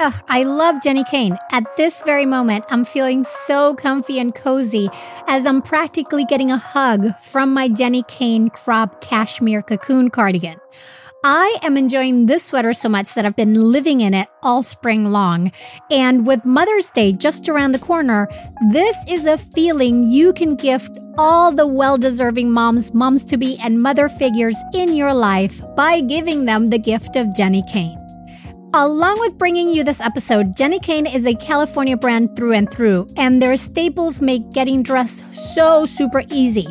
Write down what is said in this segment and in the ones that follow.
Ugh, I love Jenni Kayne. At this very moment, I'm feeling so comfy and cozy as I'm practically getting a hug from my Jenni Kayne crop cashmere cocoon cardigan. I am enjoying this sweater so much that I've been living in it all spring long. And with Mother's Day just around the corner, this is a feeling you can gift all the well deserving moms, moms to be, and mother figures in your life by giving them the gift of Jenni Kayne. Along with bringing you this episode, Jenni Kayne is a California brand through and through, and their staples make getting dressed so super easy.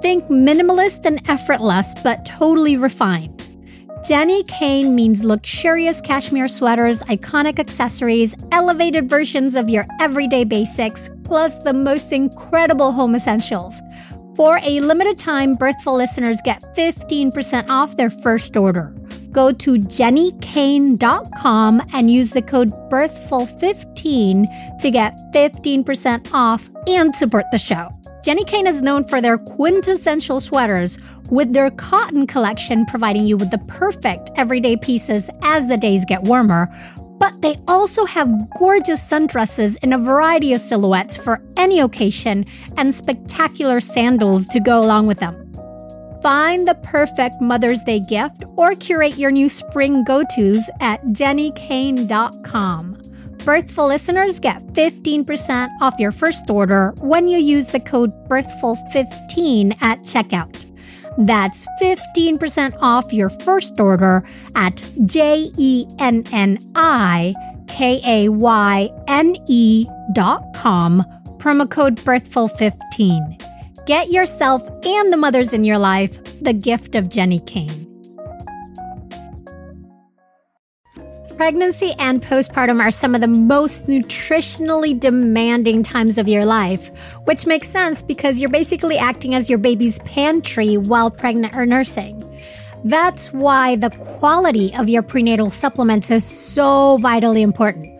Think minimalist and effortless, but totally refined. Jenni Kayne means luxurious cashmere sweaters, iconic accessories, elevated versions of your everyday basics, plus the most incredible home essentials. For a limited time, Birthful listeners get 15% off their first order. Go to jennikayne.com and use the code BIRTHFUL15 to get 15% off and support the show. Jenni Kayne is known for their quintessential sweaters, with their cotton collection providing you with the perfect everyday pieces as the days get warmer. But they also have gorgeous sundresses in a variety of silhouettes for any occasion and spectacular sandals to go along with them. Find the perfect Mother's Day gift or curate your new spring go tos at jennikayne.com. Birthful listeners get 15% off your first order when you use the code BIRTHFUL15 at checkout. That's 15% off your first order at J E N N I K A Y N E dot com, promo code BIRTHFUL15. Get yourself and the mothers in your life the gift of Jenni Kayne. Pregnancy and postpartum are some of the most nutritionally demanding times of your life, which makes sense because you're basically acting as your baby's pantry while pregnant or nursing. That's why the quality of your prenatal supplements is so vitally important.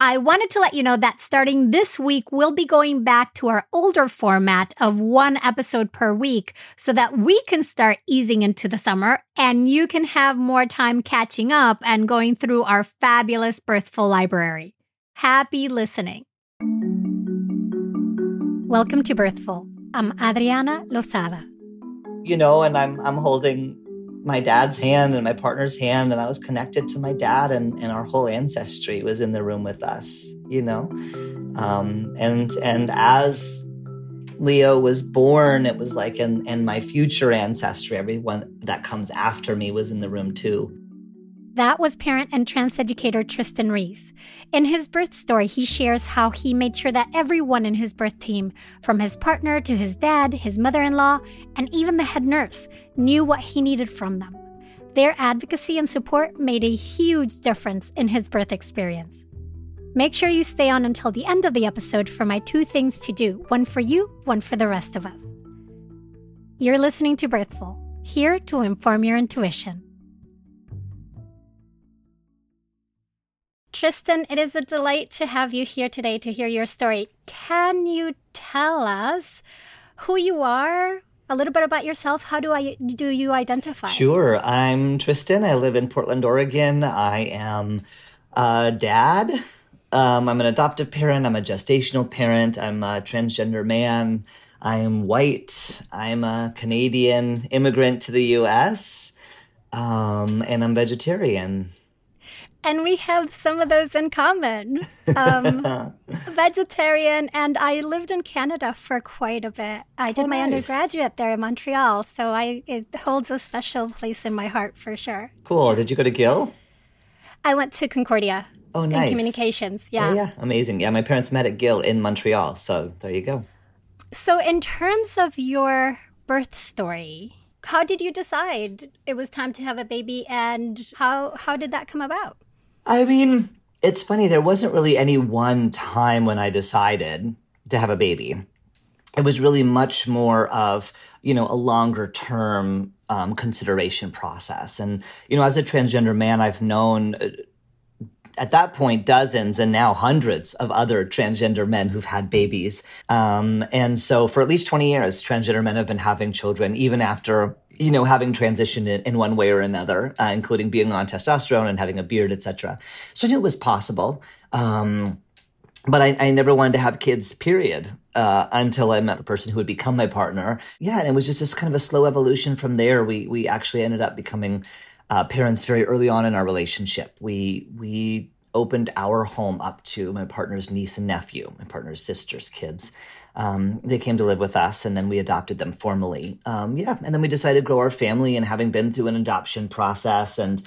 I wanted to let you know that starting this week, we'll be going back to our older format of one episode per week so that we can start easing into the summer and you can have more time catching up and going through our fabulous Birthful library. Happy listening. Welcome to Birthful. I'm Adriana Lozada. You know, and I'm I'm holding my dad's hand and my partner's hand and i was connected to my dad and, and our whole ancestry was in the room with us you know? Um, and and as leo was born it was like and and my future ancestry everyone that comes after me was in the room too that was parent and trans educator Trystan Reese. In his birth story, he shares how he made sure that everyone in his birth team, from his partner to his dad, his mother in law, and even the head nurse, knew what he needed from them. Their advocacy and support made a huge difference in his birth experience. Make sure you stay on until the end of the episode for my two things to do one for you, one for the rest of us. You're listening to Birthful, here to inform your intuition. Trystan, it is a delight to have you here today to hear your story. Can you tell us who you are, a little bit about yourself? How do I do you identify? Sure. I'm Trystan. I live in Portland, Oregon. I am a dad. Um, I'm an adoptive parent. I'm a gestational parent. I'm a transgender man. I am white. I'm a Canadian immigrant to the U.S. Um, and I'm vegetarian. And we have some of those in common. Um, vegetarian, and I lived in Canada for quite a bit. I did oh, my nice. undergraduate there in Montreal, so I it holds a special place in my heart for sure. Cool. Did you go to Gill? I went to Concordia. Oh, nice. communications. Yeah. yeah. Yeah, amazing. Yeah, my parents met at Gill in Montreal, so there you go. So, in terms of your birth story, how did you decide it was time to have a baby, and how how did that come about? I mean, it's funny. There wasn't really any one time when I decided to have a baby. It was really much more of, you know, a longer term um, consideration process. And, you know, as a transgender man, I've known uh, at that point dozens and now hundreds of other transgender men who've had babies. Um, and so for at least 20 years, transgender men have been having children, even after you know, having transitioned in, in one way or another, uh, including being on testosterone and having a beard, etc. So I knew it was possible. Um, but I, I, never wanted to have kids, period, uh, until I met the person who would become my partner. Yeah, and it was just this kind of a slow evolution from there. We we actually ended up becoming uh, parents very early on in our relationship. We we opened our home up to my partner's niece and nephew, my partner's sister's kids. Um, they came to live with us and then we adopted them formally. Um, yeah. And then we decided to grow our family and having been through an adoption process and,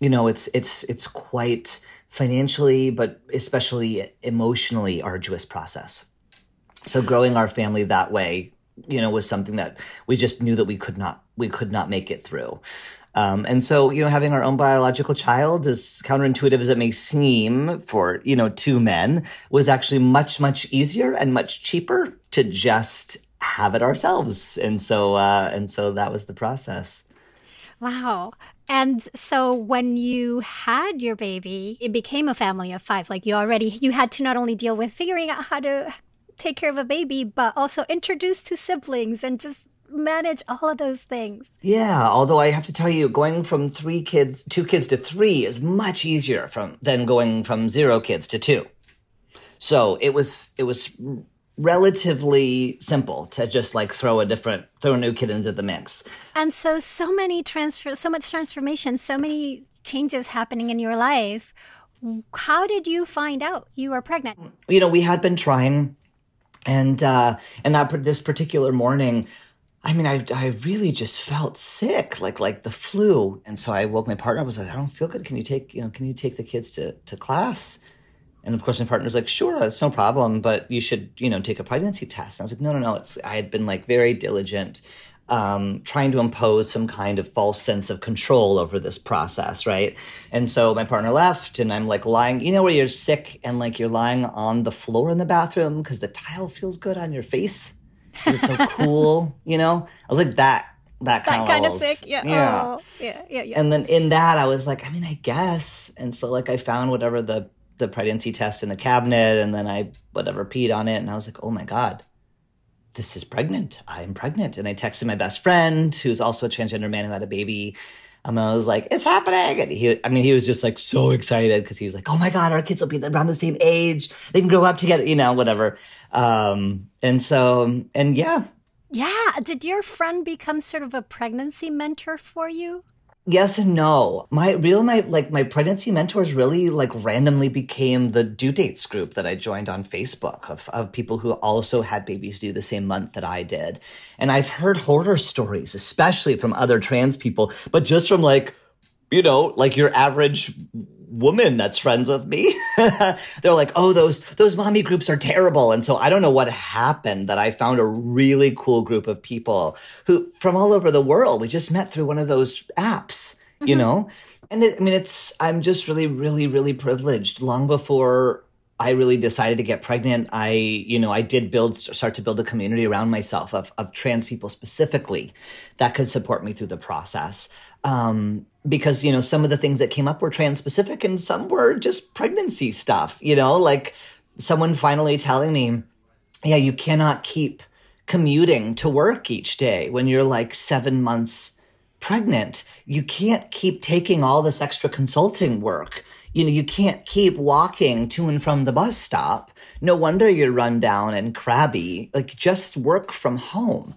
you know, it's, it's, it's quite financially, but especially emotionally arduous process. So growing our family that way, you know, was something that we just knew that we could not, we could not make it through. Um, and so, you know, having our own biological child, as counterintuitive as it may seem for, you know, two men, was actually much, much easier and much cheaper to just have it ourselves. And so, uh, and so that was the process. Wow. And so when you had your baby, it became a family of five. Like you already, you had to not only deal with figuring out how to take care of a baby, but also introduce to siblings and just manage all of those things. Yeah, although I have to tell you, going from three kids, two kids to three is much easier from than going from zero kids to two. So it was it was relatively simple to just like throw a different throw a new kid into the mix. And so so many transfer so much transformation, so many changes happening in your life. How did you find out you were pregnant? You know, we had been trying and uh and that this particular morning I mean, I, I really just felt sick, like like the flu. And so I woke my partner. I was like, I don't feel good. Can you take you know Can you take the kids to to class? And of course, my partner's like, sure, that's no problem, but you should you know take a pregnancy test. And I was like, no, no, no. It's I had been like very diligent, um, trying to impose some kind of false sense of control over this process, right? And so my partner left, and I'm like lying. You know where you're sick and like you're lying on the floor in the bathroom because the tile feels good on your face it's so cool, you know? I was like that that kind, that kind of sick. Yeah. Yeah. Oh, yeah. Yeah. Yeah. And then in that, I was like, I mean, I guess. And so like I found whatever the the pregnancy test in the cabinet, and then I whatever peed on it, and I was like, oh my god, this is pregnant. I'm pregnant. And I texted my best friend, who's also a transgender man who had a baby. And I was like, it's happening. And he, I mean, he was just like so excited because he's like, oh my God, our kids will be around the same age. They can grow up together, you know, whatever. Um, and so, and yeah. Yeah. Did your friend become sort of a pregnancy mentor for you? Yes and no. My real my like my pregnancy mentors really like randomly became the due dates group that I joined on Facebook of, of people who also had babies due the same month that I did. And I've heard horror stories, especially from other trans people, but just from like, you know, like your average woman that's friends with me. They're like, "Oh, those those mommy groups are terrible." And so I don't know what happened that I found a really cool group of people who from all over the world. We just met through one of those apps, you mm-hmm. know? And it, I mean, it's I'm just really really really privileged long before I really decided to get pregnant, I, you know, I did build, start to build a community around myself of, of trans people specifically that could support me through the process. Um, because, you know, some of the things that came up were trans specific and some were just pregnancy stuff, you know, like someone finally telling me, yeah, you cannot keep commuting to work each day when you're like seven months pregnant. You can't keep taking all this extra consulting work you know, you can't keep walking to and from the bus stop. No wonder you're run down and crabby. Like, just work from home.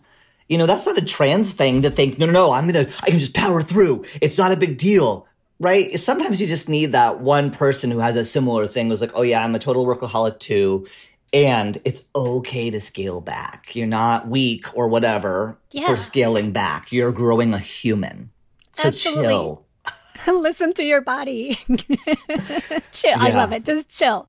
You know, that's not a trans thing to think, no, no, no, I'm gonna, I can just power through. It's not a big deal. Right? Sometimes you just need that one person who has a similar thing who's like, oh yeah, I'm a total workaholic too. And it's okay to scale back. You're not weak or whatever yeah. for scaling back. You're growing a human. So Absolutely. chill. Listen to your body. chill. Yeah. I love it. Just chill.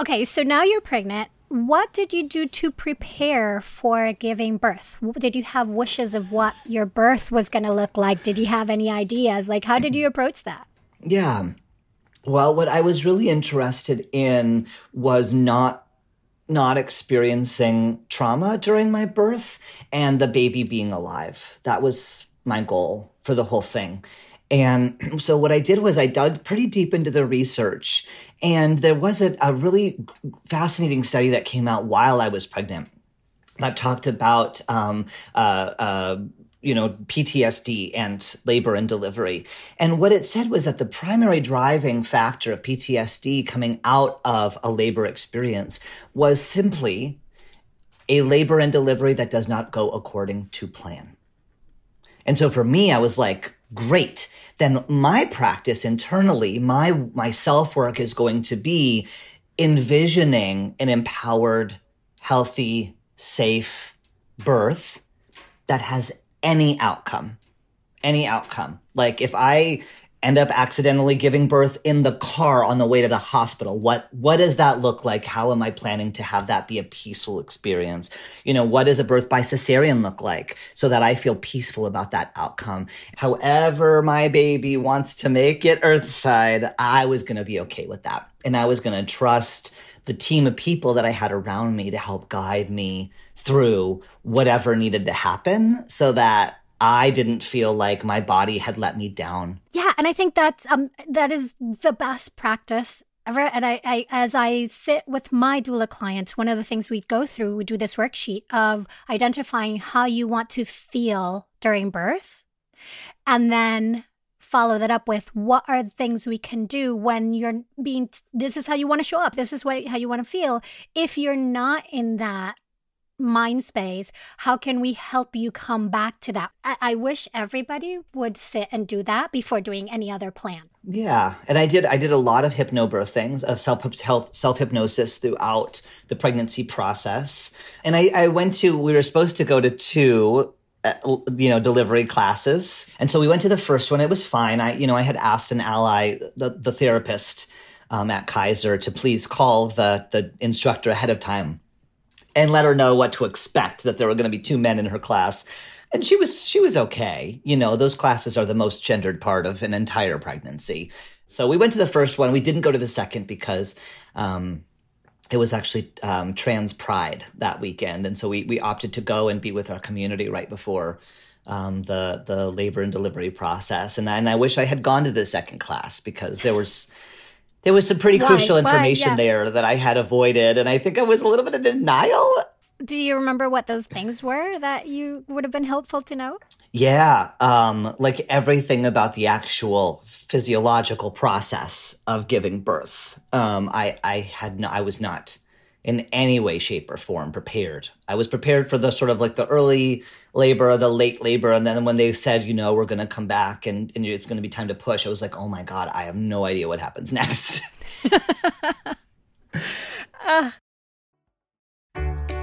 Okay, so now you're pregnant. What did you do to prepare for giving birth? Did you have wishes of what your birth was going to look like? Did you have any ideas? Like, how did you approach that? Yeah. Well, what I was really interested in was not not experiencing trauma during my birth and the baby being alive. That was my goal for the whole thing. And so what I did was I dug pretty deep into the research and there was a, a really fascinating study that came out while I was pregnant that talked about, um, uh, uh, you know, PTSD and labor and delivery. And what it said was that the primary driving factor of PTSD coming out of a labor experience was simply a labor and delivery that does not go according to plan. And so for me, I was like, great then my practice internally, my, my self work is going to be envisioning an empowered, healthy, safe birth that has any outcome, any outcome. Like if I end up accidentally giving birth in the car on the way to the hospital? What what does that look like? How am i planning to have that be a peaceful experience? You know what does a birth by cesarean look like so that i feel peaceful about that outcome? However my baby wants to make it earthside i was going to be okay with that. And i was going to trust the team of people that i had around me to help guide me through whatever needed to happen so that I didn't feel like my body had let me down. Yeah, and I think that's um that is the best practice ever. And I, I as I sit with my doula clients, one of the things we go through, we do this worksheet of identifying how you want to feel during birth, and then follow that up with what are the things we can do when you're being this is how you want to show up this is what how you want to feel if you're not in that mind space how can we help you come back to that? I-, I, wish everybody would sit and do that before doing any other plan. Yeah and i did i did a lot of hypnobirth things of self self hypnosis throughout the pregnancy process. And I, I went to we were supposed to go to two uh, you know delivery classes. And so we went to the first one. It was fine. I you know i had asked an ally the, the therapist um, at kaiser to please call the the instructor ahead of time and let her know what to expect that there were going to be two men in her class. And she was she was okay. You know those classes are the most gendered part of an entire pregnancy. So we went to the first one. We didn't go to the second because um, it was actually um, trans pride that weekend. And so we, we opted to go and be with our community right before um, the the labor and delivery process. And, and i wish i had gone to the second class because there was there was some pretty crucial information yeah. there that I had avoided. And I think I was a little bit in denial. Do you remember what those things were that you would have been helpful to know? Yeah. Um, like everything about the actual physiological process of giving birth. Um, I, I had no, I was not in any way, shape, or form prepared. I was prepared for the sort of like the early labor, the late labor, and then when they said, you know, we're going to come back and, and it's going to be time to push, I was like, oh my god, I have no idea what happens next. uh,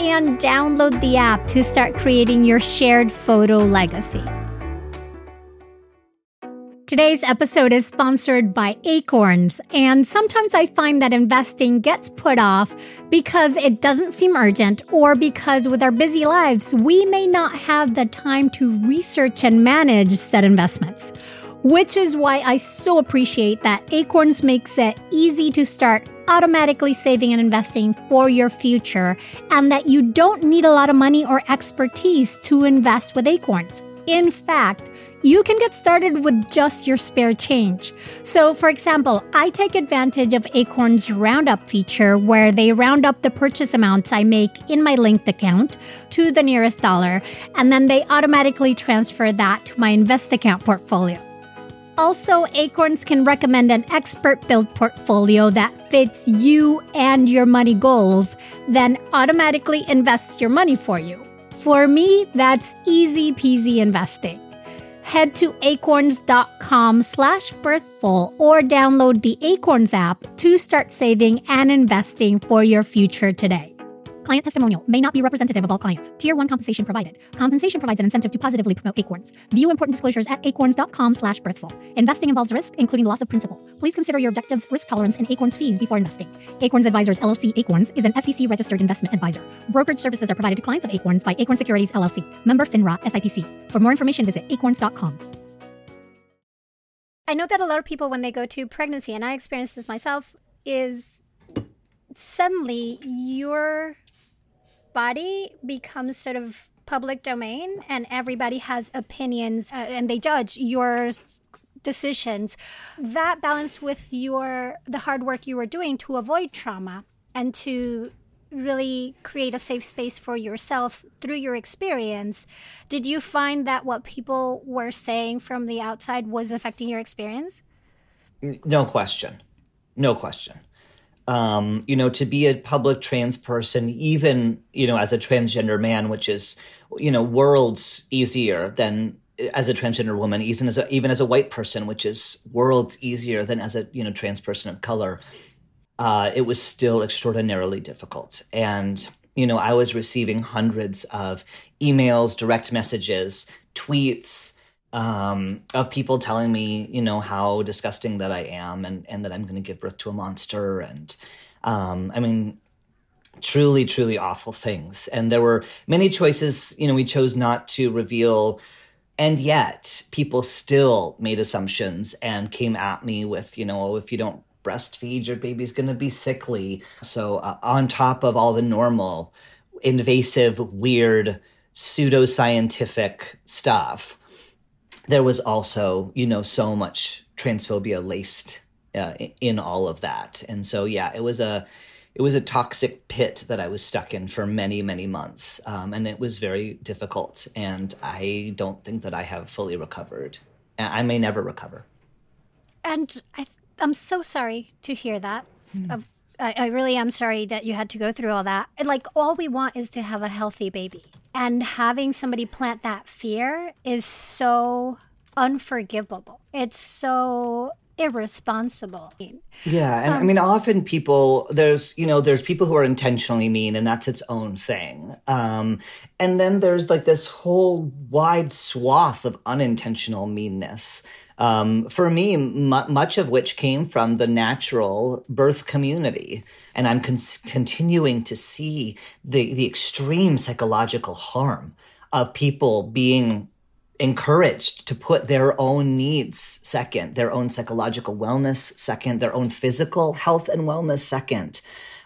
and download the app to start creating your shared photo legacy. Today's episode is sponsored by Acorns, and sometimes I find that investing gets put off because it doesn't seem urgent or because with our busy lives, we may not have the time to research and manage said investments. Which is why I so appreciate that Acorns makes it easy to start automatically saving and investing for your future, and that you don't need a lot of money or expertise to invest with Acorns. In fact, you can get started with just your spare change. So, for example, I take advantage of Acorn's Roundup feature where they round up the purchase amounts I make in my linked account to the nearest dollar, and then they automatically transfer that to my invest account portfolio. Also, Acorns can recommend an expert built portfolio that fits you and your money goals, then automatically invests your money for you. For me, that's easy peasy investing. Head to acorns.com slash birthful or download the Acorns app to start saving and investing for your future today. Client testimonial may not be representative of all clients. Tier 1 compensation provided. Compensation provides an incentive to positively promote Acorns. View important disclosures at acorns.com slash birthful. Investing involves risk, including loss of principal. Please consider your objectives, risk tolerance, and Acorns fees before investing. Acorns Advisors LLC Acorns is an SEC registered investment advisor. Brokerage services are provided to clients of Acorns by Acorn Securities LLC. Member FINRA SIPC. For more information, visit acorns.com. I know that a lot of people, when they go to pregnancy, and I experienced this myself, is suddenly your body becomes sort of public domain and everybody has opinions uh, and they judge your decisions. That balance with your the hard work you were doing to avoid trauma and to really create a safe space for yourself through your experience did you find that what people were saying from the outside was affecting your experience? No question. No question um, you know, to be a public trans person, even, you know, as a transgender man, which is, you know, worlds easier than as a transgender woman, even as a, even as a white person, which is worlds easier than as a, you know, trans person of color, uh, it was still extraordinarily difficult. And, you know, I was receiving hundreds of emails, direct messages, tweets, um, of people telling me, you know, how disgusting that I am and, and that I'm going to give birth to a monster. And um, I mean, truly, truly awful things. And there were many choices, you know, we chose not to reveal. And yet, people still made assumptions and came at me with, you know, oh, if you don't breastfeed, your baby's going to be sickly. So, uh, on top of all the normal, invasive, weird, pseudo scientific stuff, there was also, you know, so much transphobia laced uh, in all of that. And so, yeah, it was a, it was a toxic pit that I was stuck in for many, many months. Um, and it was very difficult. And I don't think that I have fully recovered. I may never recover. And I, I'm so sorry to hear that. Hmm. I, I really am sorry that you had to go through all that. Like, all we want is to have a healthy baby. And having somebody plant that fear is so unforgivable. It's so irresponsible. Yeah, and um, I mean, often people there's you know there's people who are intentionally mean, and that's its own thing. Um, and then there's like this whole wide swath of unintentional meanness. Um, for me, m- much of which came from the natural birth community, and I'm con- continuing to see the the extreme psychological harm of people being encouraged to put their own needs second, their own psychological wellness second, their own physical health and wellness second.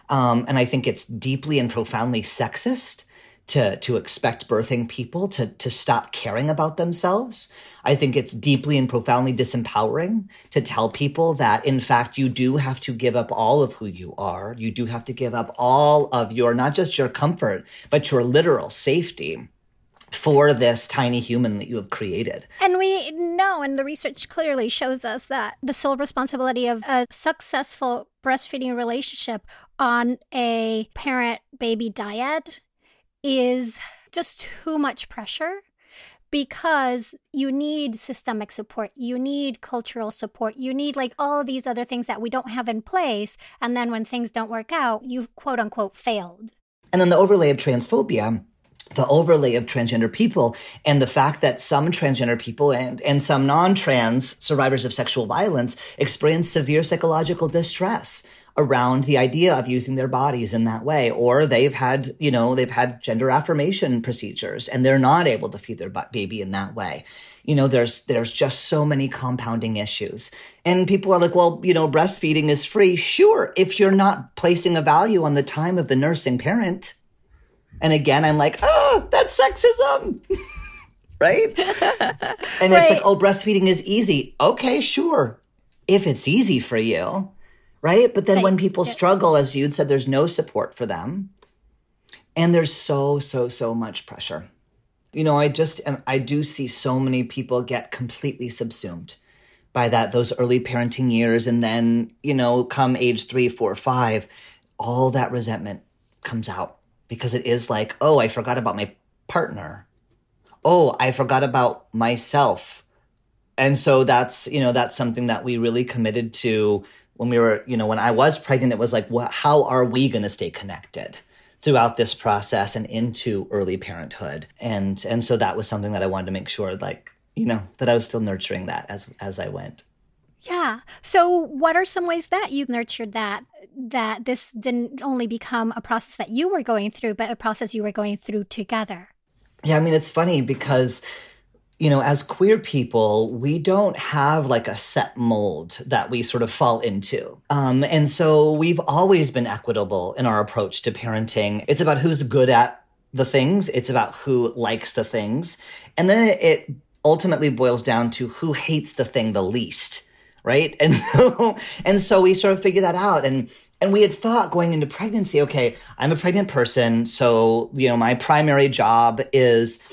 Um, and I think it's deeply and profoundly sexist to to expect birthing people to to stop caring about themselves. I think it's deeply and profoundly disempowering to tell people that in fact you do have to give up all of who you are. You do have to give up all of your not just your comfort, but your literal safety for this tiny human that you have created. And we know, and the research clearly shows us that the sole responsibility of a successful breastfeeding relationship on a parent baby dyad is just too much pressure because you need systemic support, you need cultural support, you need like all these other things that we don't have in place. And then when things don't work out, you've quote unquote failed. And then the overlay of transphobia the overlay of transgender people and the fact that some transgender people and, and some non-trans survivors of sexual violence experience severe psychological distress around the idea of using their bodies in that way or they've had you know they've had gender affirmation procedures and they're not able to feed their baby in that way you know there's there's just so many compounding issues and people are like well you know breastfeeding is free sure if you're not placing a value on the time of the nursing parent and again, I'm like, oh, that's sexism. right? and right. it's like, oh, breastfeeding is easy. Okay, sure. If it's easy for you. Right. But then right. when people yeah. struggle, as you'd said, there's no support for them. And there's so, so, so much pressure. You know, I just, I do see so many people get completely subsumed by that, those early parenting years. And then, you know, come age three, four, five, all that resentment comes out because it is like, oh, I forgot about my partner. Oh, I forgot about myself. And so that's, you know, that's something that we really committed to when we were, you know, when I was pregnant, it was like, well, how are we going to stay connected? throughout this process and into early parenthood and and so that was something that i wanted to make sure like you know that i was still nurturing that as as i went yeah. So, what are some ways that you nurtured that? That this didn't only become a process that you were going through, but a process you were going through together? Yeah. I mean, it's funny because, you know, as queer people, we don't have like a set mold that we sort of fall into. Um, and so we've always been equitable in our approach to parenting. It's about who's good at the things, it's about who likes the things. And then it ultimately boils down to who hates the thing the least right? And so and so we sort of figured that out and and we had thought going into pregnancy, okay, I'm a pregnant person, so you know, my primary job is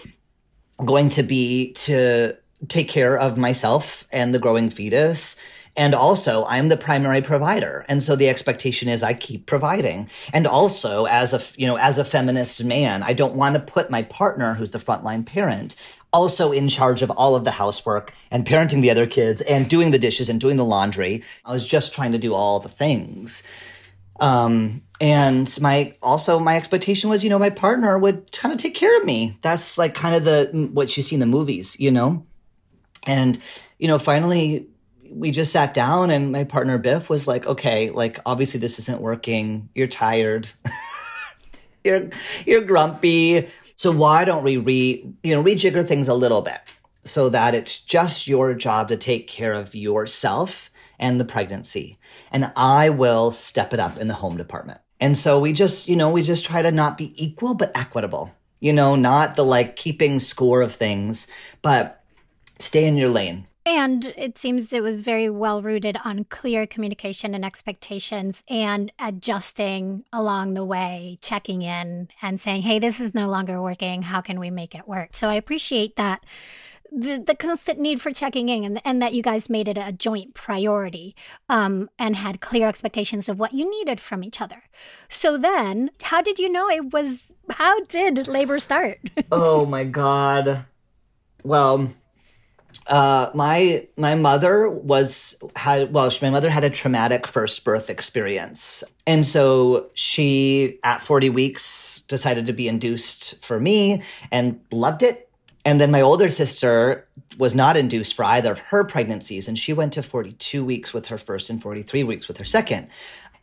going to be to take care of myself and the growing fetus. And also, I'm the primary provider. And so the expectation is I keep providing. And also, as a, you know, as a feminist man, I don't want to put my partner, who's the frontline parent, also in charge of all of the housework and parenting the other kids and doing the dishes and doing the laundry. I was just trying to do all the things. Um, and my also my expectation was, you know, my partner would kind of take care of me. That's like kind of the mm, what you see in the movies, you know. And you know, finally we just sat down and my partner Biff was like, "Okay, like obviously this isn't working. You're tired. you're you're grumpy. So why don't we re, you know, rejigger things a little bit so that it's just your job to take care of yourself and the pregnancy. And I will step it up in the home department. And so we just, you know, we just try to not be equal, but equitable, you know, not the like keeping score of things, but stay in your lane. And it seems it was very well rooted on clear communication and expectations and adjusting along the way, checking in and saying, hey, this is no longer working. How can we make it work? So I appreciate that. The, the constant need for checking in and, and that you guys made it a joint priority um, and had clear expectations of what you needed from each other. So then, how did you know it was, how did labor start? oh my God. Well, Uh, my my mother was had well, she, my mother had a traumatic first birth experience, and so she at forty weeks decided to be induced for me and loved it. And then my older sister was not induced for either of her pregnancies, and she went to forty two weeks with her first and forty three weeks with her second.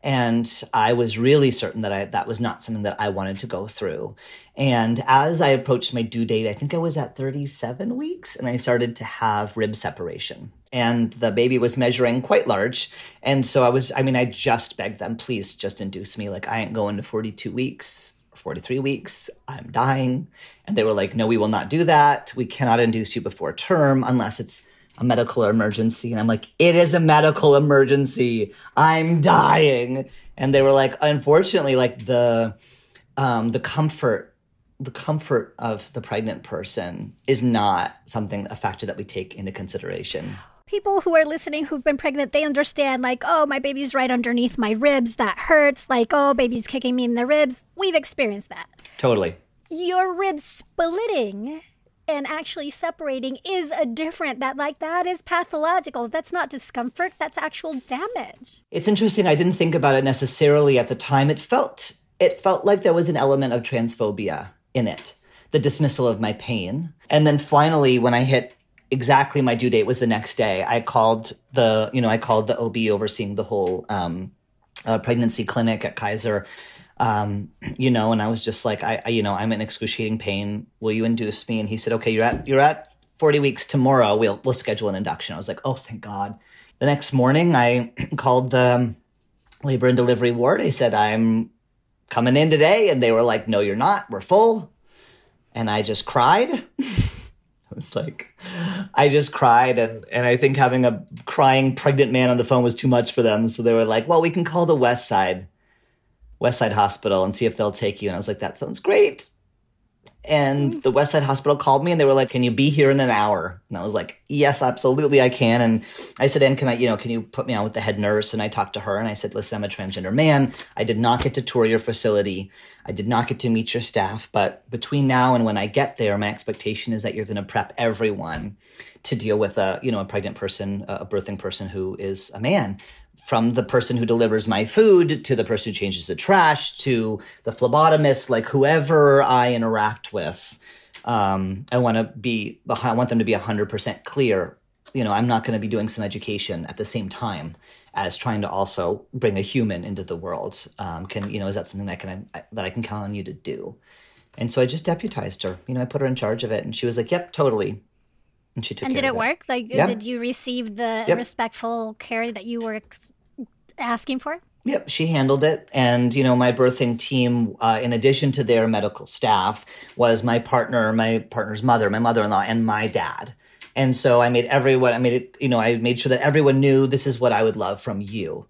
And I was really certain that I, that was not something that I wanted to go through. And as I approached my due date, I think I was at 37 weeks and I started to have rib separation. And the baby was measuring quite large. And so I was, I mean, I just begged them, please just induce me. Like, I ain't going to 42 weeks. 43 weeks, I'm dying. And they were like, no, we will not do that. We cannot induce you before term unless it's a medical emergency. And I'm like, it is a medical emergency. I'm dying. And they were like, unfortunately, like the, um, the comfort, the comfort of the pregnant person is not something, a factor that we take into consideration. People who are listening who've been pregnant, they understand, like, oh, my baby's right underneath my ribs. That hurts. Like, oh, baby's kicking me in the ribs. We've experienced that. Totally. Your ribs splitting and actually separating is a different that like that is pathological. That's not discomfort that's actual damage. It's interesting i didn't think about it necessarily at the time. It felt it felt like there was an element of transphobia in it the dismissal of my pain. And then finally when i hit exactly my due date was the next day i called the you know i called the ob overseeing the whole um, uh, pregnancy clinic at kaiser um, you know, and I was just like, I, I, you know, I'm in excruciating pain. Will you induce me? And he said, okay, you're at, you're at 40 weeks tomorrow. We'll, we'll schedule an induction. I was like, oh, thank God. The next morning, I called the labor and delivery ward. I said, I'm coming in today. And they were like, no, you're not. We're full. And I just cried. I was like, I just cried. And, and I think having a crying pregnant man on the phone was too much for them. So they were like, well, we can call the West Side Westside Hospital and see if they'll take you. And I was like, that sounds great. And mm-hmm. the Westside Hospital called me and they were like, can you be here in an hour? And I was like, yes, absolutely, I can. And I said, and can I, you know, can you put me on with the head nurse? And I talked to her and I said, listen, I'm a transgender man. I did not get to tour your facility. I did not get to meet your staff. But between now and when I get there, my expectation is that you're going to prep everyone to deal with a, you know, a pregnant person, a birthing person who is a man from the person who delivers my food to the person who changes the trash to the phlebotomist, like whoever I interact with. Um, I want to be, I want them to be 100% clear. You know, I'm not going to be doing some education at the same time as trying to also bring a human into the world. Um, can, you know, is that something that can, that I can count on you to do? And so I just deputized her. You know, I put her in charge of it and she was like, yep, totally. And she took And did it, work? Like, yeah. did you receive the yep. respectful care that you were asking for? Yep, she handled it. And, you know, my birthing team, uh, in addition to their medical staff, was my partner, my partner's mother, my mother in law, and my dad. And so I made everyone, I made it, you know, I made sure that everyone knew this is what I would love from you.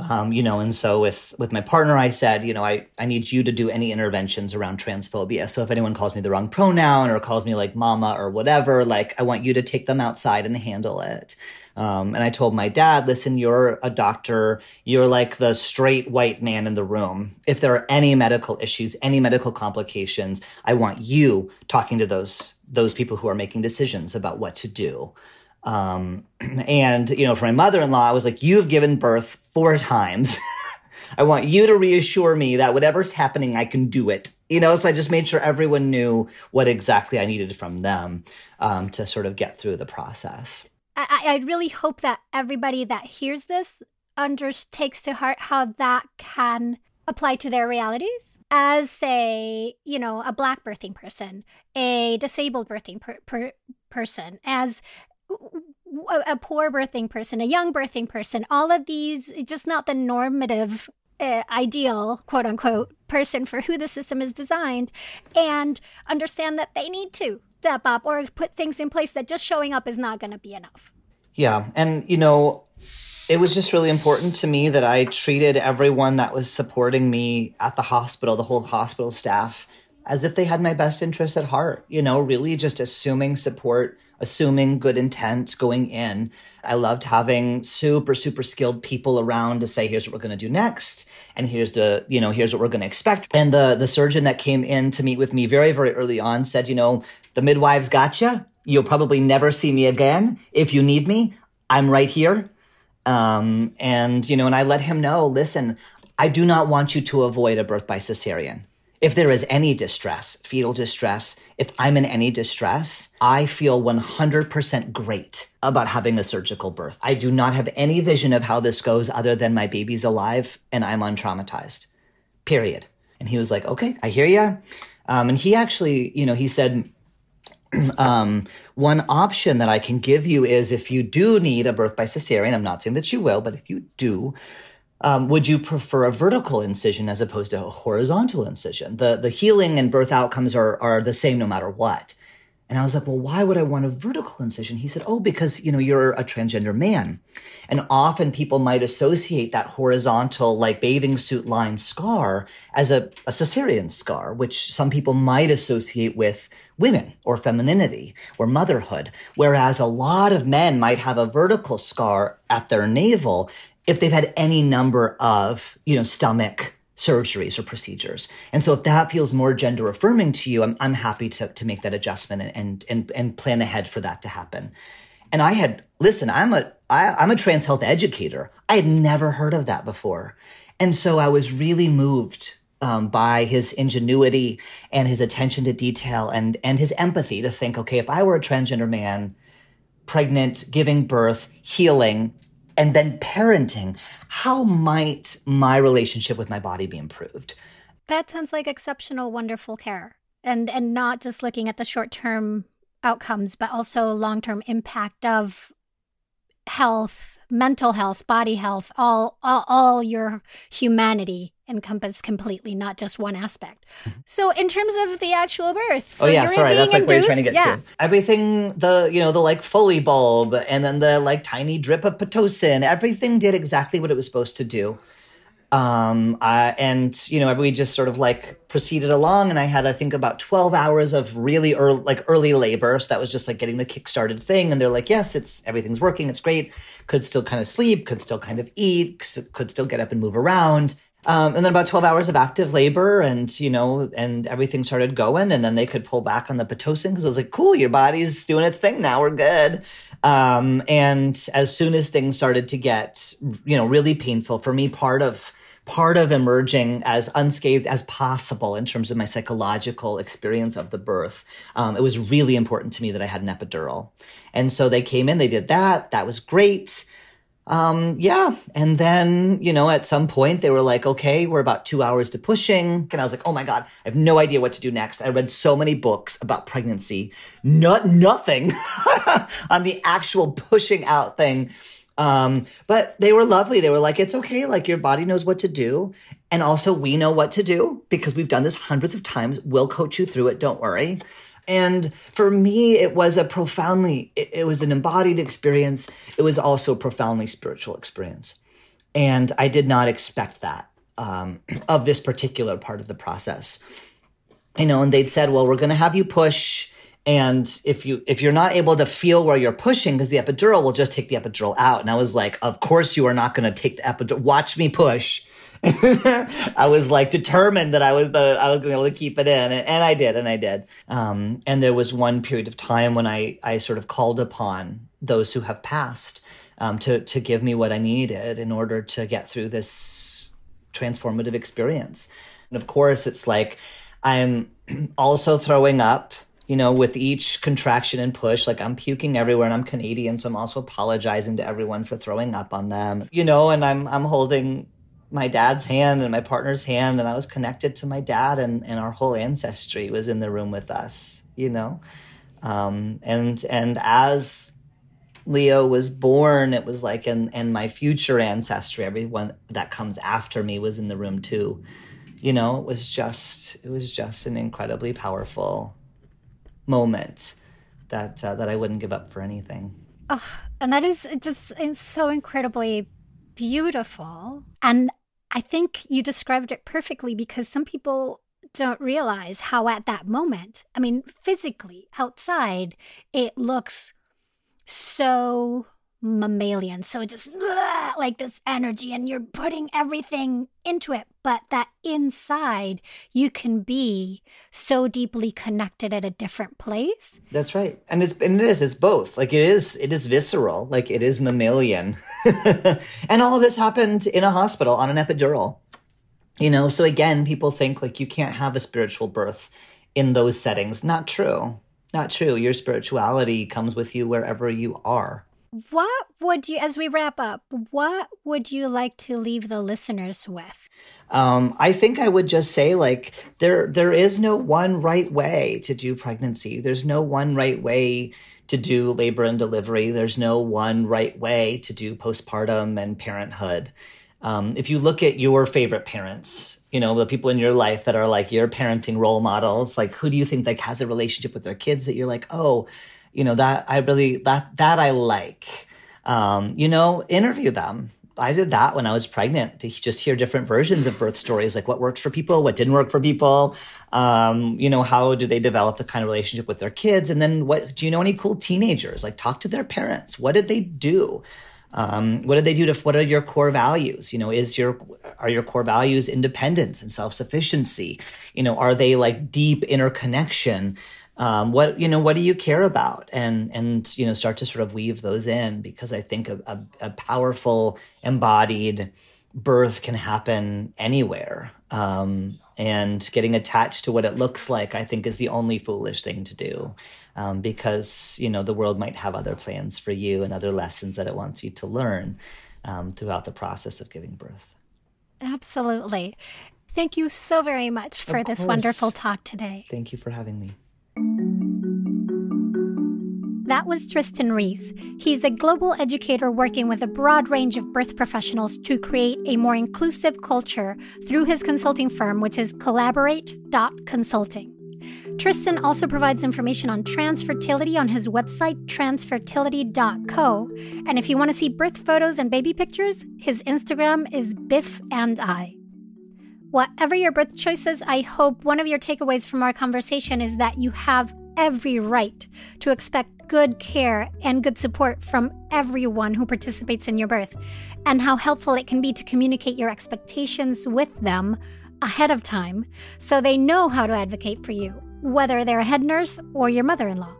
Um, you know, and so with with my partner, I said, you know, I I need you to do any interventions around transphobia. So if anyone calls me the wrong pronoun or calls me like mama or whatever, like I want you to take them outside and handle it. Um, and I told my dad, listen, you're a doctor. You're like the straight white man in the room. If there are any medical issues, any medical complications, I want you talking to those, those people who are making decisions about what to do. Um, and, you know, for my mother-in-law, I was like, you've given birth four times. I want you to reassure me that whatever's happening, I can do it. You know, so I just made sure everyone knew what exactly I needed from them um, to sort of get through the process. I, I really hope that everybody that hears this under takes to heart how that can apply to their realities as say you know a black birthing person a disabled birthing per, per, person as a, poor birthing person a young birthing person all of these just not the normative uh, ideal quote unquote person for who the system is designed and understand that they need to step up or put things in place that just showing up is not going to be enough. Yeah. And, you know, it was just really important to me that I treated everyone that was supporting me at the hospital, the whole hospital staff, as if they had my best interests at heart, you know, really just assuming support, assuming good intent going in. I loved having super, super skilled people around to say, here's what we're going to do next. And here's the, you know, here's what we're going to expect. And the, the surgeon that came in to meet with me very, very early on said, you know, the midwives got you You'll probably never see me again. If you need me, I'm right here. Um, and, you know, and I let him know, listen, I do not want you to avoid a birth by cesarean. If there is any distress, fetal distress, if I'm in any distress, I feel 100% great about having a surgical birth. I do not have any vision of how this goes other than my baby's alive and I'm untraumatized. Period. And he was like, okay, I hear you. Um, and he actually, you know, he said, um, one option that I can give you is if you do need a birth by cesarean, I'm not saying that you will, but if you do, um, would you prefer a vertical incision as opposed to a horizontal incision? The the healing and birth outcomes are are the same no matter what. And I was like, well, why would I want a vertical incision? He said, oh, because, you know, you're a transgender man. And often people might associate that horizontal, like bathing suit line scar as a, a cesarean scar, which some people might associate with women or femininity or motherhood. Whereas a lot of men might have a vertical scar at their navel if they've had any number of, you know, stomach surgeries or procedures. And so if that feels more gender affirming to you, I'm, I'm happy to, to make that adjustment and, and, and and plan ahead for that to happen. And I had, listen, I'm a, I, I'm a trans health educator. I had never heard of that before. And so I was really moved um, by his ingenuity and his attention to detail and, and his empathy to think, okay, if I were a transgender man, pregnant, giving birth, healing, and then parenting, how might my relationship with my body be improved? That sounds like exceptional, wonderful care. And and not just looking at the short term outcomes, but also long term impact of health, mental health, body health, all, all all your humanity encompass completely, not just one aspect. Mm-hmm. So, in terms of the actual birth, so oh yeah, sorry, that's like induced, where you're trying to get yeah. to. Everything, the you know, the like Foley bulb, and then the like tiny drip of pitocin, everything did exactly what it was supposed to do. Um, uh, and you know, we just sort of like proceeded along, and I had I think about twelve hours of really early, like early labor. So that was just like getting the kick started thing. And they're like, yes, it's everything's working, it's great. Could still kind of sleep, could still kind of eat, could still get up and move around um, and then about 12 hours of active labor and, you know, and everything started going. And then they could pull back on the Pitocin because it was like, cool, your body's doing its thing now. We're good. Um, and as soon as things started to get, you know, really painful for me, part of, part of emerging as unscathed as possible in terms of my psychological experience of the birth. Um, it was really important to me that I had an epidural. And so they came in, they did that. That was great um, yeah. And then, you know, at some point they were like, okay, we're about two hours to pushing. And I was like, oh my God, I have no idea what to do next. I read so many books about pregnancy, not nothing on the actual pushing out thing. Um, but they were lovely. They were like, it's okay. Like your body knows what to do. And also we know what to do because we've done this hundreds of times. We'll coach you through it. Don't worry. And for me, it was a profoundly, it, it, was an embodied experience. It was also a profoundly spiritual experience. And I did not expect that um, of this particular part of the process. You know, and they'd said, well, we're going to have you push. And if you, if you're not able to feel where you're pushing, because the epidural will just take the epidural out. And I was like, of course you are not going to take the epidural. Watch me push I was like determined that I was the I was going to be able to keep it in, and, and I did, and I did. Um, and there was one period of time when I I sort of called upon those who have passed um, to to give me what I needed in order to get through this transformative experience. And of course, it's like I'm also throwing up you know, with each contraction and push, like I'm puking everywhere and I'm Canadian, so I'm also apologizing to everyone for throwing up on them, you know, and I'm, I'm holding my dad's hand and my partner's hand and I was connected to my dad and, and our whole ancestry was in the room with us, you know? Um, and, and as Leo was born, it was like, and, and my future ancestry, everyone that comes after me was in the room too. You know, it was just, it was just an incredibly powerful moment that, uh, that I wouldn't give up for anything. Oh, and that is just so incredibly beautiful. And I think you described it perfectly because some people don't realize how at that moment, I mean, physically outside, it looks so mammalian. So just ugh, like this energy, and you're putting everything into it. But that inside, you can be so deeply connected at a different place. That's right, and it's and it is it's both. Like it is it is visceral, like it is mammalian, and all of this happened in a hospital on an epidural. You know, so again, people think like you can't have a spiritual birth in those settings. Not true. Not true. Your spirituality comes with you wherever you are. What would you, as we wrap up, what would you like to leave the listeners with? Um, I think I would just say like there there is no one right way to do pregnancy. There's no one right way to do labor and delivery. There's no one right way to do postpartum and parenthood. Um, if you look at your favorite parents, you know the people in your life that are like your parenting role models, like who do you think like has a relationship with their kids that you're like, oh, you know that i really that that i like. Um, you know interview them. I did that when i was pregnant to just hear different versions of birth stories like what worked for people what didn't work for people. Um, you know how do they develop the kind of relationship with their kids? And then what do you know any cool teenagers? Like talk to their parents. What did they do? Um, what did they do to what are your core values? You know is your are your core values independence and self-sufficiency? You know are they like deep interconnection um, what you know what do you care about? And and you know start to sort of weave those in because i think a, a, a powerful embodied birth can happen anywhere. Um, and getting attached to what it looks like i think is the only foolish thing to do um, because you know the world might have other plans for you and other lessons that it wants you to learn um, throughout the process of giving birth. Absolutely. Thank you so very much for this wonderful talk today. Thank you for having me that was Trystan Reese. He's a global educator working with a broad range of birth professionals to create a more inclusive culture through his consulting firm, which is collaborate.consulting. Trystan also provides information on trans fertility on his website, transfertility.co. And if you want to see birth photos and baby pictures, his Instagram is Biff and I. Whatever your birth choices, I hope one of your takeaways from our conversation is that you have every right to expect good care and good support from everyone who participates in your birth, and how helpful it can be to communicate your expectations with them ahead of time so they know how to advocate for you, whether they're a head nurse or your mother in law.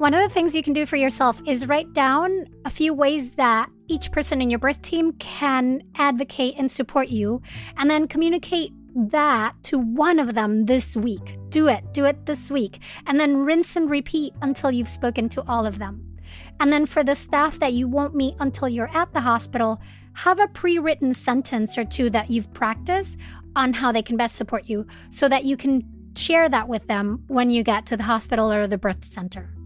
One of the things you can do for yourself is write down a few ways that each person in your birth team can advocate and support you, and then communicate that to one of them this week. Do it, do it this week, and then rinse and repeat until you've spoken to all of them. And then for the staff that you won't meet until you're at the hospital, have a pre written sentence or two that you've practiced on how they can best support you so that you can share that with them when you get to the hospital or the birth center.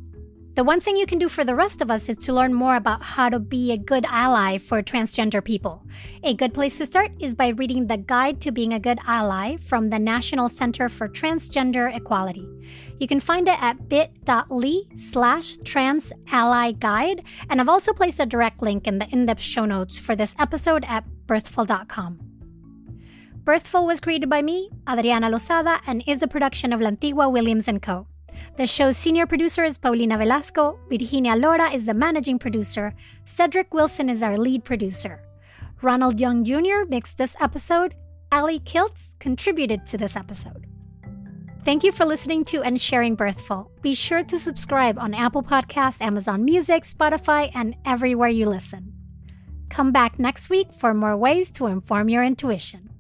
The one thing you can do for the rest of us is to learn more about how to be a good ally for transgender people. A good place to start is by reading the Guide to Being a Good Ally from the National Center for Transgender Equality. You can find it at bit.ly slash trans ally guide, and I've also placed a direct link in the in depth show notes for this episode at birthful.com. Birthful was created by me, Adriana Lozada, and is a production of Lantigua Williams & Co. The show's senior producer is Paulina Velasco, Virginia Lora is the managing producer, Cedric Wilson is our lead producer. Ronald Young Jr. mixed this episode, Ali Kiltz contributed to this episode. Thank you for listening to and sharing Birthful. Be sure to subscribe on Apple Podcasts, Amazon Music, Spotify, and everywhere you listen. Come back next week for more ways to inform your intuition.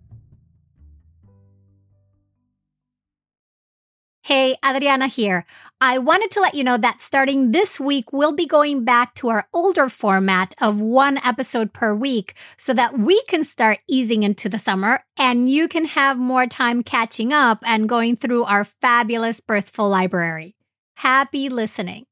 Hey, Adriana here. I wanted to let you know that starting this week, we'll be going back to our older format of one episode per week so that we can start easing into the summer and you can have more time catching up and going through our fabulous Birthful library. Happy listening.